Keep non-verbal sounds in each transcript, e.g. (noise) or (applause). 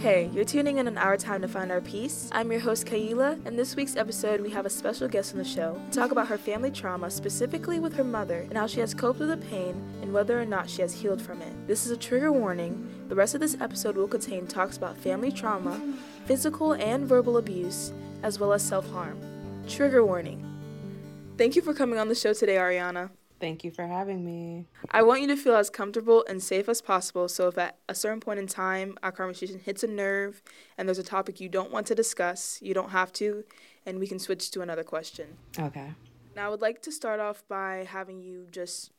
Hey, you're tuning in on Our Time to Find Our Peace. I'm your host, Kayla, and this week's episode, we have a special guest on the show to talk about her family trauma, specifically with her mother, and how she has coped with the pain and whether or not she has healed from it. This is a trigger warning. The rest of this episode will contain talks about family trauma, physical and verbal abuse, as well as self harm. Trigger warning. Thank you for coming on the show today, Arianna. Thank you for having me. I want you to feel as comfortable and safe as possible so if at a certain point in time our conversation hits a nerve and there's a topic you don't want to discuss, you don't have to, and we can switch to another question. Okay. Now, I would like to start off by having you just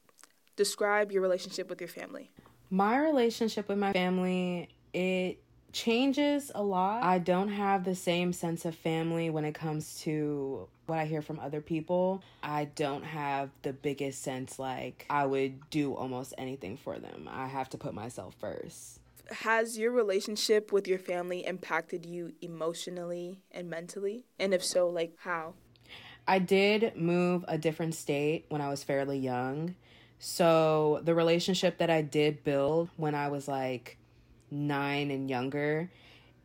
describe your relationship with your family. My relationship with my family, it changes a lot. I don't have the same sense of family when it comes to what I hear from other people. I don't have the biggest sense like I would do almost anything for them. I have to put myself first. Has your relationship with your family impacted you emotionally and mentally? And if so, like how? I did move a different state when I was fairly young. So the relationship that I did build when I was like nine and younger,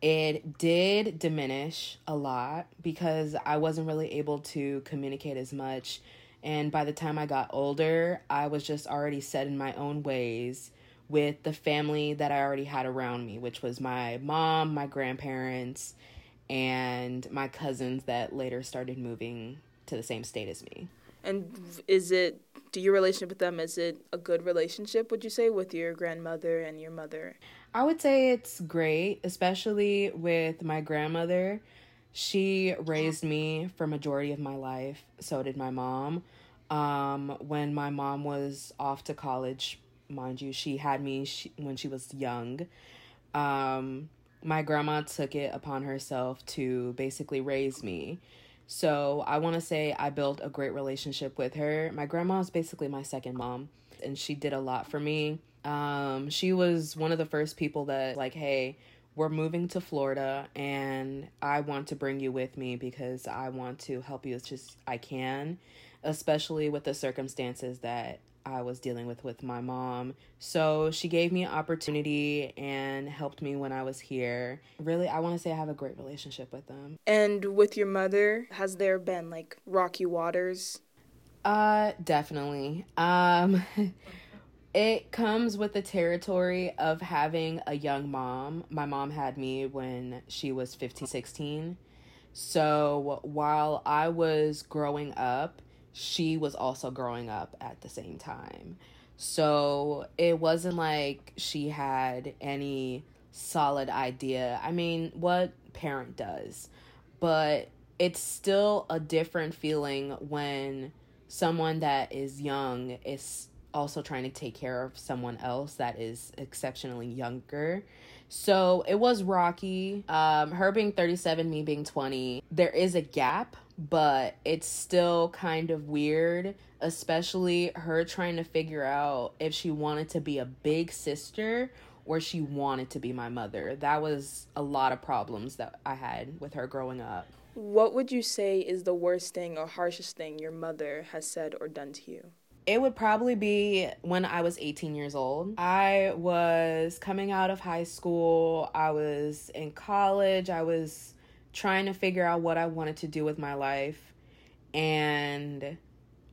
it did diminish a lot because I wasn't really able to communicate as much. And by the time I got older, I was just already set in my own ways with the family that I already had around me, which was my mom, my grandparents, and my cousins that later started moving to the same state as me. And is it do your relationship with them is it a good relationship would you say with your grandmother and your mother? I would say it's great, especially with my grandmother. She raised me for majority of my life. So did my mom. Um, when my mom was off to college, mind you, she had me she, when she was young. Um, my grandma took it upon herself to basically raise me. So I want to say I built a great relationship with her. My grandma is basically my second mom, and she did a lot for me. Um, she was one of the first people that like, hey, we're moving to Florida and I want to bring you with me because I want to help you as just I can, especially with the circumstances that I was dealing with with my mom. So she gave me an opportunity and helped me when I was here. Really, I want to say I have a great relationship with them. And with your mother, has there been like rocky waters? Uh, definitely. Um (laughs) It comes with the territory of having a young mom. My mom had me when she was 15, 16. So while I was growing up, she was also growing up at the same time. So it wasn't like she had any solid idea. I mean, what parent does? But it's still a different feeling when someone that is young is also trying to take care of someone else that is exceptionally younger. So it was rocky. Um, her being 37, me being 20. There is a gap, but it's still kind of weird, especially her trying to figure out if she wanted to be a big sister or she wanted to be my mother. That was a lot of problems that I had with her growing up. What would you say is the worst thing or harshest thing your mother has said or done to you? It would probably be when I was 18 years old. I was coming out of high school, I was in college, I was trying to figure out what I wanted to do with my life. And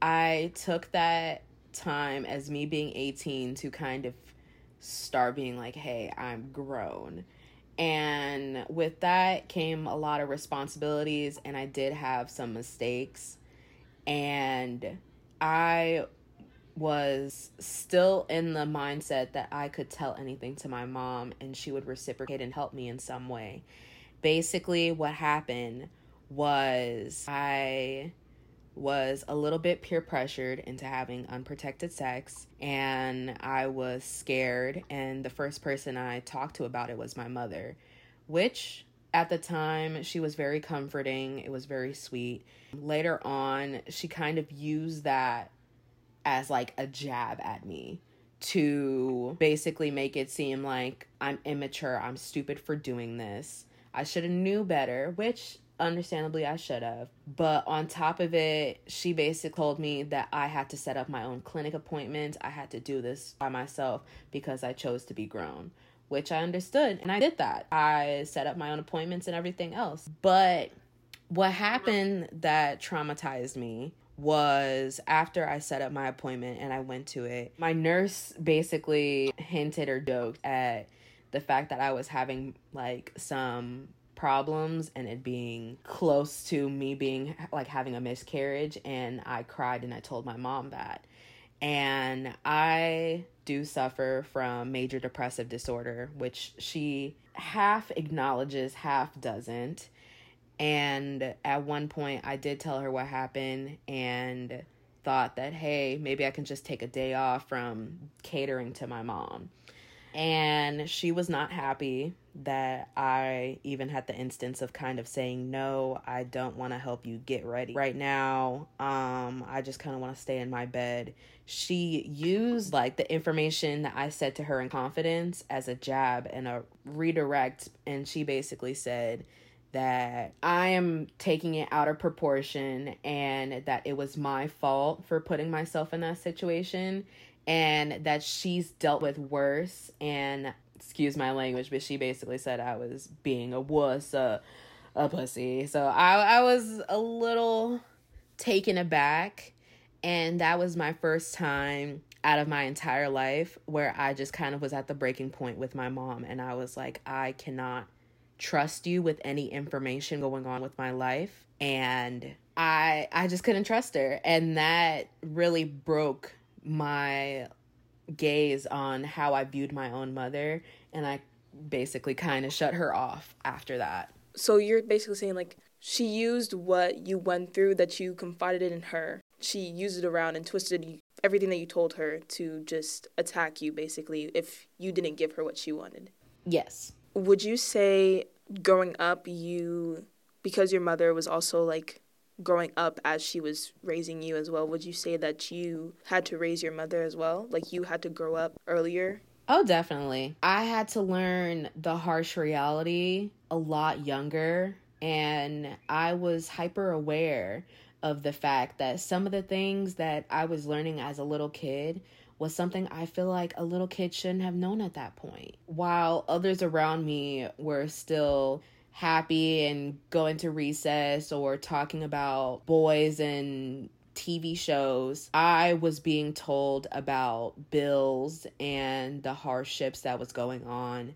I took that time as me being 18 to kind of start being like, hey, I'm grown. And with that came a lot of responsibilities, and I did have some mistakes. And I was still in the mindset that I could tell anything to my mom and she would reciprocate and help me in some way. Basically, what happened was I was a little bit peer pressured into having unprotected sex and I was scared and the first person I talked to about it was my mother, which at the time she was very comforting, it was very sweet. Later on, she kind of used that as like a jab at me to basically make it seem like I'm immature, I'm stupid for doing this. I should have knew better, which understandably I should have. But on top of it, she basically told me that I had to set up my own clinic appointment. I had to do this by myself because I chose to be grown, which I understood. And I did that. I set up my own appointments and everything else. But what happened that traumatized me was after I set up my appointment and I went to it, my nurse basically hinted or joked at the fact that I was having like some problems and it being close to me being like having a miscarriage and I cried and I told my mom that. And I do suffer from major depressive disorder, which she half acknowledges, half doesn't. And at one point, I did tell her what happened and thought that, hey, maybe I can just take a day off from catering to my mom. And she was not happy that I even had the instance of kind of saying, no, I don't want to help you get ready. Right now, um, I just kind of want to stay in my bed. She used like the information that I said to her in confidence as a jab and a redirect. And she basically said, that I am taking it out of proportion and that it was my fault for putting myself in that situation and that she's dealt with worse. And excuse my language but she basically said I was being a wuss a, a pussy. So I I was a little taken aback. And that was my first time out of my entire life where I just kind of was at the breaking point with my mom. And I was like I cannot trust you with any information going on with my life and I I just couldn't trust her and that really broke my gaze on how I viewed my own mother and I basically kind of shut her off after that. So you're basically saying like she used what you went through that you confided in her. She used it around and twisted everything that you told her to just attack you basically if you didn't give her what she wanted. Yes. Would you say growing up you because your mother was also like growing up as she was raising you as well would you say that you had to raise your mother as well? Like you had to grow up earlier? Oh definitely. I had to learn the harsh reality a lot younger and i was hyper aware of the fact that some of the things that i was learning as a little kid was something I feel like a little kid shouldn't have known at that point. While others around me were still happy and going to recess or talking about boys and TV shows, I was being told about bills and the hardships that was going on.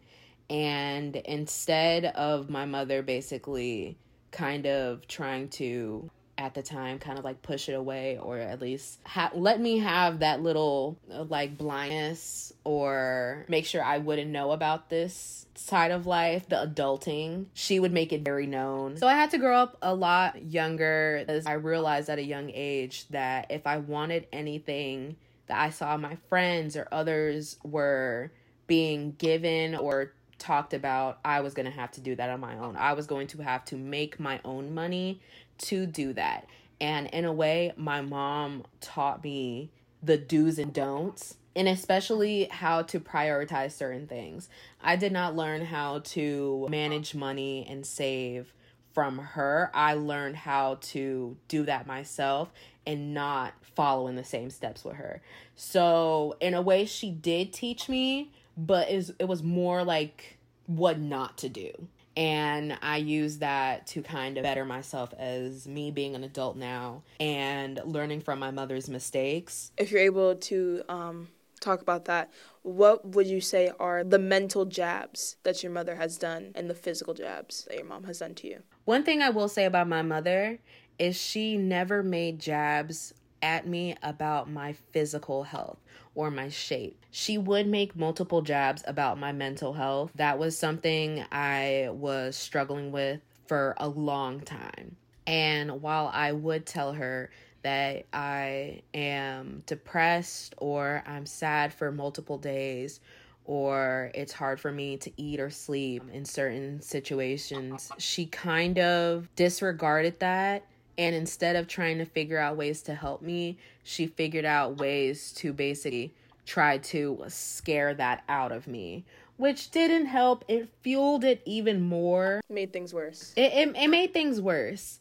And instead of my mother basically kind of trying to at the time kind of like push it away or at least ha- let me have that little uh, like blindness or make sure I wouldn't know about this side of life, the adulting. She would make it very known. So I had to grow up a lot younger as I realized at a young age that if I wanted anything that I saw my friends or others were being given or talked about, I was going to have to do that on my own. I was going to have to make my own money to do that. And in a way, my mom taught me the do's and don'ts, and especially how to prioritize certain things. I did not learn how to manage money and save from her. I learned how to do that myself and not follow in the same steps with her. So, in a way, she did teach me, but it was, it was more like what not to do and I use that to kind of better myself as me being an adult now and learning from my mother's mistakes. If you're able to um, talk about that, what would you say are the mental jabs that your mother has done and the physical jabs that your mom has done to you? One thing I will say about my mother is she never made jabs at me about my physical health or my shape. She would make multiple jabs about my mental health. That was something I was struggling with for a long time. And while I would tell her that I am depressed or I'm sad for multiple days or it's hard for me to eat or sleep in certain situations, she kind of disregarded that and instead of trying to figure out ways to help me, she figured out ways to basically try to scare that out of me, which didn't help. It fueled it even more. Made things worse. It, it, it made things worse.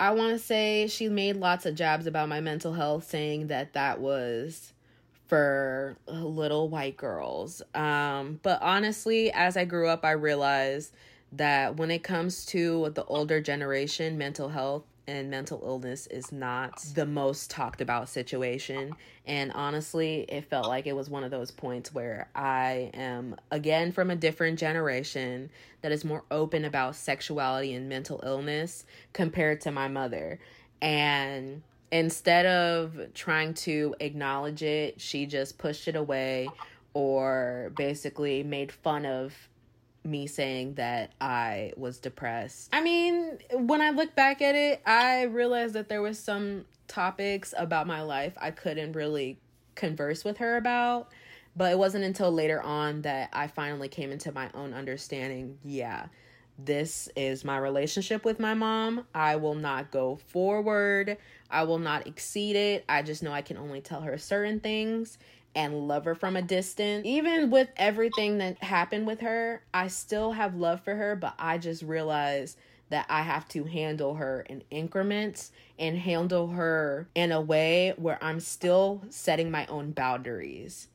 I want to say she made lots of jabs about my mental health, saying that that was for little white girls. Um, but honestly, as I grew up, I realized that when it comes to the older generation, mental health and mental illness is not the most talked about situation. And honestly, it felt like it was one of those points where I am, again, from a different generation that is more open about sexuality and mental illness compared to my mother. And instead of trying to acknowledge it, she just pushed it away or basically made fun of me saying that I was depressed. I mean, when I look back at it, I realized that there was some topics about my life I couldn't really converse with her about. But it wasn't until later on that I finally came into my own understanding. Yeah, this is my relationship with my mom. I will not go forward. I will not exceed it. I just know I can only tell her certain things and love her from a distance. Even with everything that happened with her, I still have love for her, but I just realized that I have to handle her in increments and handle her in a way where I'm still setting my own boundaries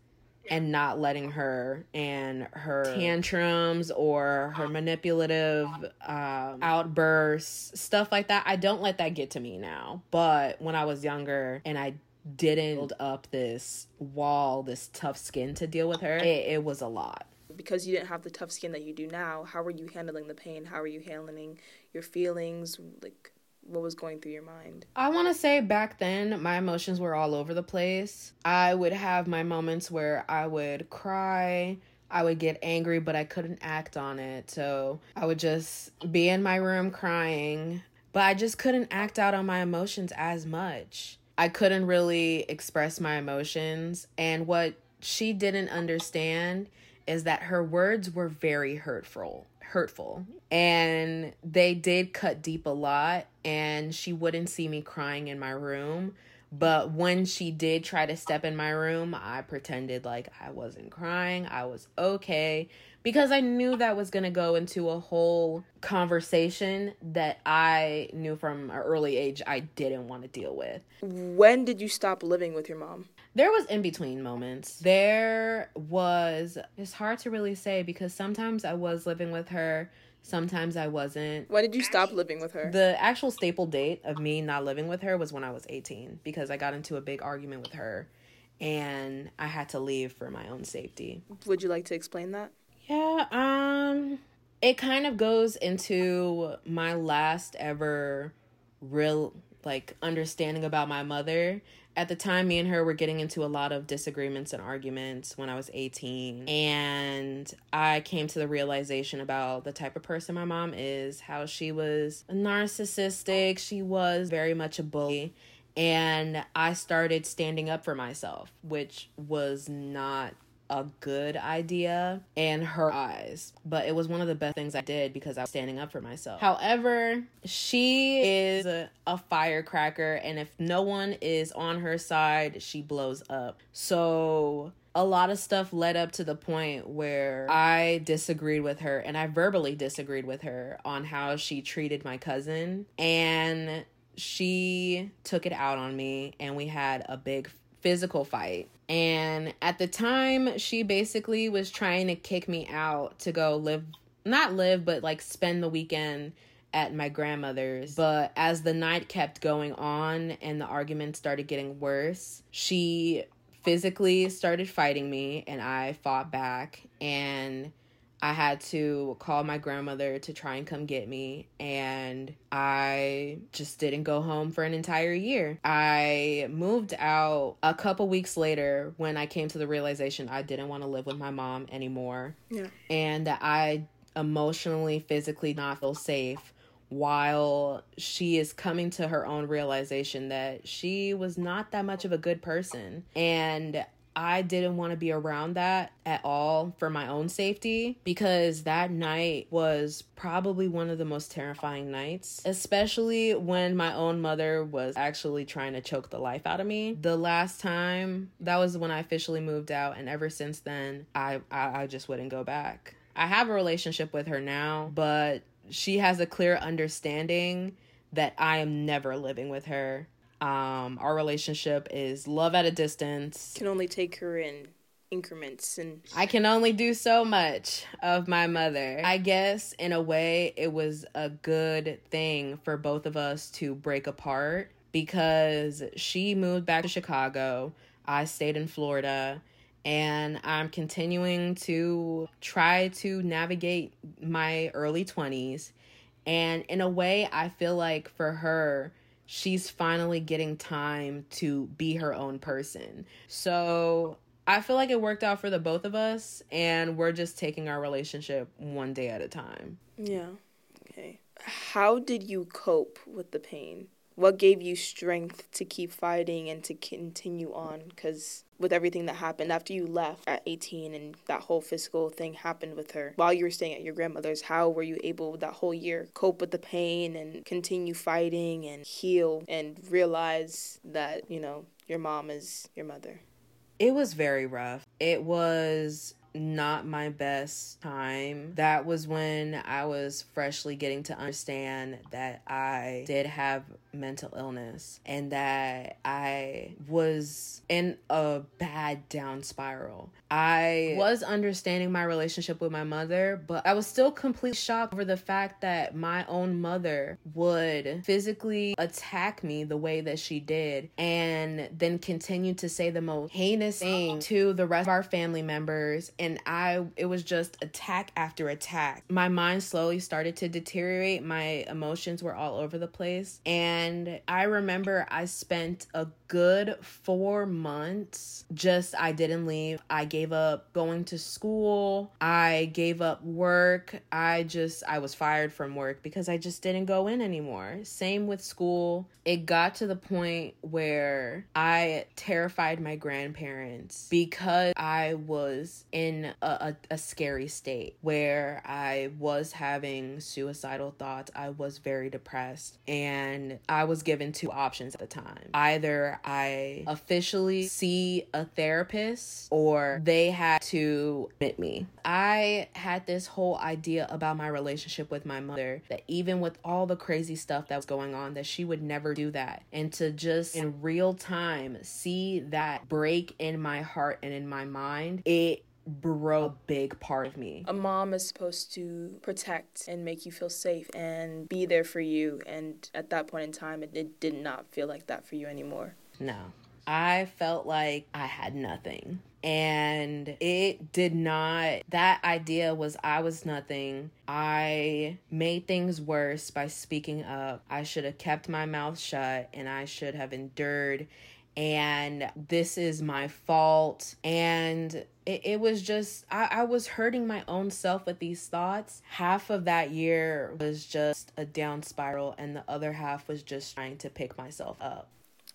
and not letting her and her tantrums or her manipulative um, outbursts, stuff like that. I don't let that get to me now. But when I was younger and I didn't build up this wall, this tough skin to deal with her, it, it was a lot. Because you didn't have the tough skin that you do now how were you handling the pain? How were you handling your feelings? Like what was going through your mind? I want to say back then my emotions were all over the place. I would have my moments where i would cry I would get angry, but I couldn't act on it. So I would just be in my room crying, but I just couldn't act out on my emotions as much. I couldn't really express my emotions. And what she didn't understand is that her words were very hurtful hurtful. And they did cut deep a lot and she wouldn't see me crying in my room. But when she did try to step in my room i pretended like i wasn't crying. I was okay because I knew that was going to go into a whole conversation that I knew from an early age I didn't want to deal with. When did you stop living with your mom? There was in between moments. There was, it's hard to really say because sometimes I was living with her, sometimes I wasn't. When did you stop living with her? The actual staple date of me not living with her was when I was 18 because I got into a big argument with her and I had to leave for my own safety. Would you like to explain that? Um it kind of goes into my last ever real like understanding about my mother. At the time me and her were getting into a lot of disagreements and arguments when I was 18 and I came to the realization about the type of person my mom is, how she was narcissistic, she was very much a bully and I started standing up for myself, which was not a good idea in her eyes, but it was one of the best things I did because I was standing up for myself. However, she is a, firecracker, and if no one is on her side, she blows up. So a lot of stuff led up to the point where I disagreed with her and I verbally disagreed with her on how she treated my cousin. And she took it out on me, and we had a big physical fight. And at the time, she basically was trying to kick me out to go live, not live, but like spend the weekend at my grandmother's. But as the night kept going on and the argument started getting worse, she physically started fighting me and I fought back. And I had to call my grandmother to try and come get me, and I just didn't go home for an entire year. I moved out a couple weeks later when I came to the realization I didn't want to live with my mom anymore. Yeah. And that I emotionally, physically not feel safe while she is coming to her own realization that she was not that much of a good person. And I didn't want to be around that at all for my own safety because that night was probably one of the most terrifying nights, especially when my own mother was actually trying to choke the life out of me. The last time, that was when I officially moved out, and ever since then, I, I, I just wouldn't go back. I have a relationship with her now, but she has a clear understanding that I am never living with her Um, our relationship is love at a distance. Can only take her in increments and I can only do so much of my mother. I guess in a way it was a good thing for both of us to break apart because she moved back to Chicago. I stayed in Florida and I'm continuing to try to navigate my early 20s. And in a way, I feel like for her, she's finally getting time to be her own person. So I feel like it worked out for the both of us, and we're just taking our relationship one day at a time. Yeah. Okay. How did you cope with the pain? What gave you strength to keep fighting and to continue on? Because with everything that happened after you left at 18 and that whole physical thing happened with her while you were staying at your grandmother's, how were you able that whole year cope with the pain and continue fighting and heal and realize that, you know, your mom is your mother? It was very rough. It was not my best time. That was when I was freshly getting to understand that I did have mental illness and that I was in a bad down spiral. I was understanding my relationship with my mother, but I was still completely shocked over the fact that my own mother would physically attack me the way that she did and then continue to say the most heinous thing to the rest of our family members and I it was just attack after attack. My mind slowly started to deteriorate. My emotions were all over the place and and I remember I spent a good four months just, I didn't leave. I gave up going to school. I gave up work. I just, I was fired from work because I just didn't go in anymore. Same with school. It got to the point where I terrified my grandparents because I was in a, a, a scary state where I was having suicidal thoughts. I was very depressed and I was given two options at the time. Either I officially see a therapist or they had to admit me. I had this whole idea about my relationship with my mother that even with all the crazy stuff that was going on that she would never do that and to just in real time see that break in my heart and in my mind it broke a big part of me. A mom is supposed to protect and make you feel safe and be there for you. And at that point in time, it, it did not feel like that for you anymore. No. I felt like I had nothing. And it did not, that idea was I was nothing. I made things worse by speaking up. I should have kept my mouth shut and I should have endured and this is my fault. And it, it was just, I, I was hurting my own self with these thoughts. Half of that year was just a down spiral, and the other half was just trying to pick myself up.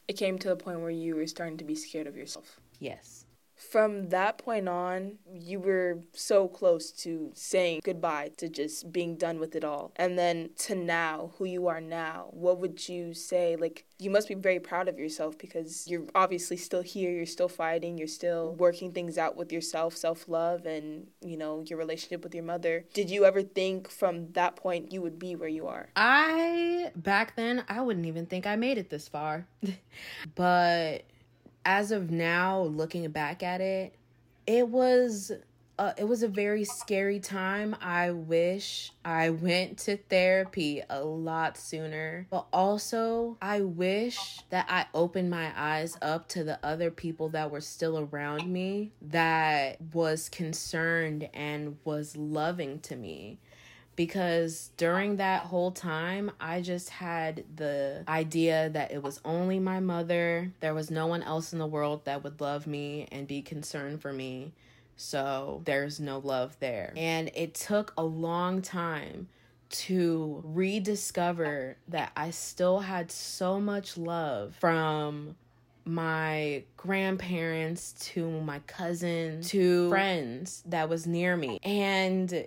It came to the point where you were starting to be scared of yourself. Yes from that point on, you were so close to saying goodbye to just being done with it all. And then to now, who you are now, what would you say? Like, you must be very proud of yourself because you're obviously still here, you're still fighting, you're still working things out with yourself, self love, and, you know, your relationship with your mother. Did you ever think from that point you would be where you are? I, back then, I wouldn't even think I made it this far. (laughs) but as of now, looking back at it, it was uh, it was a very scary time. I wish I went to therapy a lot sooner. But also, I wish that I opened my eyes up to the other people that were still around me that was concerned and was loving to me because during that whole time, I just had the idea that it was only my mother. There was no one else in the world that would love me and be concerned for me. So there's no love there. And it took a long time to rediscover that I still had so much love from my grandparents to my cousin to friends that was near me. And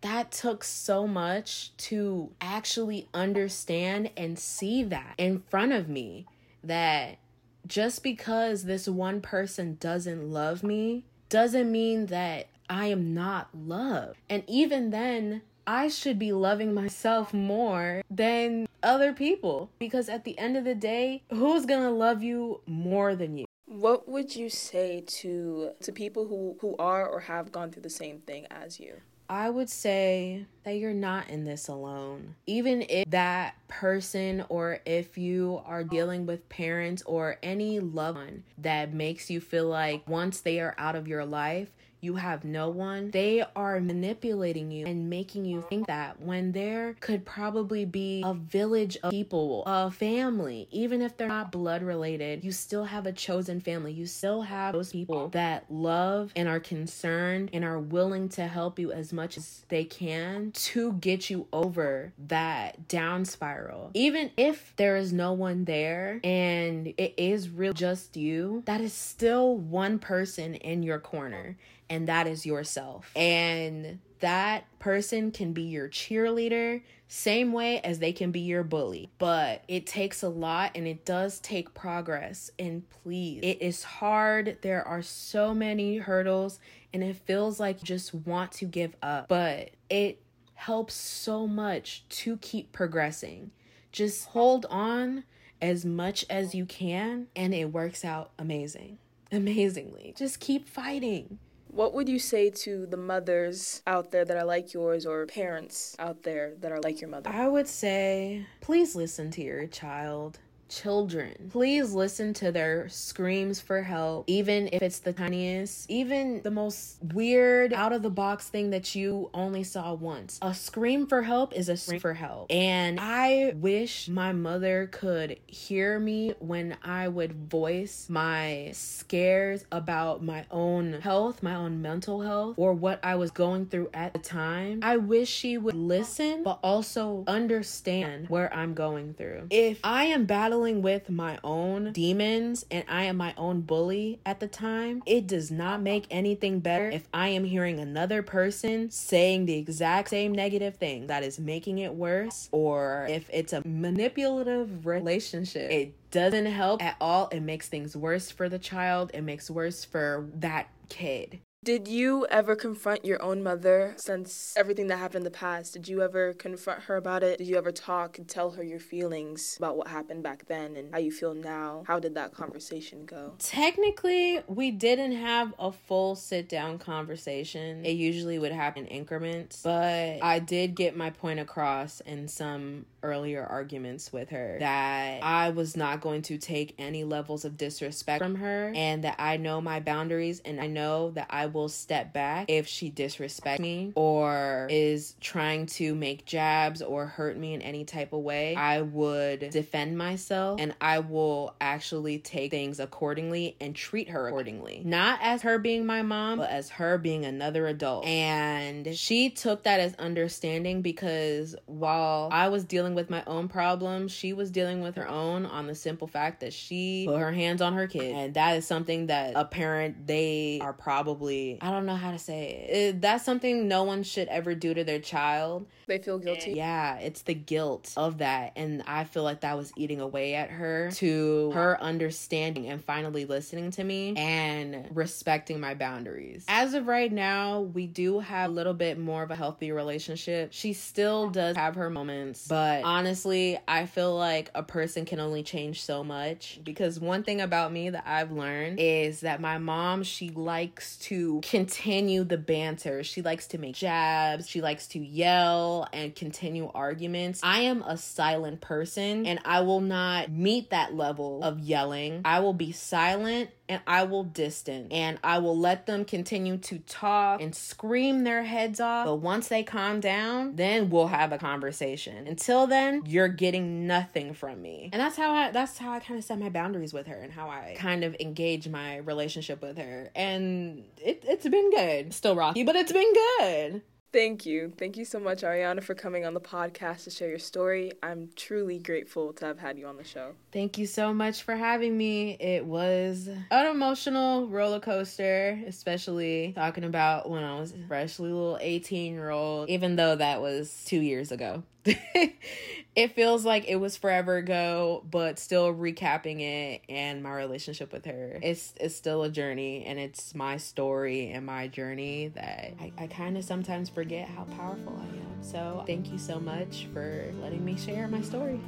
that took so much to actually understand and see that in front of me that just because this one person doesn't love me doesn't mean that I am not loved. And even then, I should be loving myself more than other people because at the end of the day, who's going to love you more than you? What would you say to to people who who are or have gone through the same thing as you? I would say that you're not in this alone. Even if that person or if you are dealing with parents or any loved one that makes you feel like once they are out of your life, you have no one, they are manipulating you and making you think that when there could probably be a village of people, a family, even if they're not blood related, you still have a chosen family. You still have those people that love and are concerned and are willing to help you as much as they can to get you over that down spiral. Even if there is no one there and it is real just you, that is still one person in your corner and that is yourself. And that person can be your cheerleader, same way as they can be your bully. But it takes a lot and it does take progress. And please, it is hard. There are so many hurdles, and it feels like you just want to give up. But it helps so much to keep progressing. Just hold on as much as you can, and it works out amazing. Amazingly. Just keep fighting. What would you say to the mothers out there that are like yours or parents out there that are like your mother? I would say please listen to your child children. Please listen to their screams for help, even if it's the tiniest, even the most weird, out of the box thing that you only saw once. A scream for help is a scream for help. And I wish my mother could hear me when I would voice my scares about my own health, my own mental health, or what I was going through at the time. I wish she would listen, but also understand where I'm going through. If I am battling battling with my own demons and I am my own bully at the time, it does not make anything better if I am hearing another person saying the exact same negative thing that is making it worse, or if it's a manipulative relationship. It doesn't help at all. It makes things worse for the child, it makes worse for that kid. Did you ever confront your own mother since everything that happened in the past? Did you ever confront her about it? Did you ever talk and tell her your feelings about what happened back then and how you feel now? How did that conversation go? Technically, we didn't have a full sit down conversation. It usually would happen in increments, but I did get my point across in some earlier arguments with her that I was not going to take any levels of disrespect from her and that I know my boundaries and I know that I will step back if she disrespects me or is trying to make jabs or hurt me in any type of way. I would defend myself and I will actually take things accordingly and treat her accordingly. Not as her being my mom, but as her being another adult. And she took that as understanding because while I was dealing with my own problems, she was dealing with her own on the simple fact that she put her hands on her kid. And that is something that a parent, they are probably, I don't know how to say it. it that's something no one should ever do to their child. They feel guilty. Yeah, it's the guilt of that. And I feel like that was eating away at her to her understanding and finally listening to me and respecting my boundaries. As of right now, we do have a little bit more of a healthy relationship. She still does have her moments, but honestly, I feel like a person can only change so much because one thing about me that I've learned is that my mom, she likes to continue the banter. She likes to make jabs, she likes to yell and continue arguments. I am a silent person and I will not meet that level of yelling. I will be silent and I will distance and I will let them continue to talk and scream their heads off. But once they calm down, then we'll have a conversation. Until then, you're getting nothing from me. And that's how I that's how I kind of set my boundaries with her and how I kind of engage my relationship with her. And it, it's been good. Still rocky, but it's been good. Thank you. Thank you so much, Arianna, for coming on the podcast to share your story. I'm truly grateful to have had you on the show. Thank you so much for having me. It was an emotional roller coaster, especially talking about when I was freshly little 18 year old, even though that was two years ago. (laughs) it feels like it was forever ago, but still recapping it and my relationship with her. It's it's still a journey and it's my story and my journey that I, I kind of sometimes forget how powerful I am. So thank you so much for letting me share my story.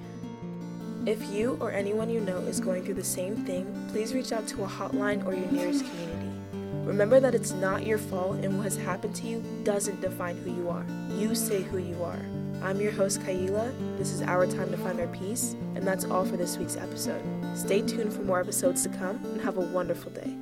If you or anyone you know is going through the same thing, please reach out to a hotline or your nearest community. Remember that it's not your fault and what has happened to you doesn't define who you are. You say who you are. I'm your host, Kaila. This is Our Time to Find Our Peace, and that's all for this week's episode. Stay tuned for more episodes to come and have a wonderful day.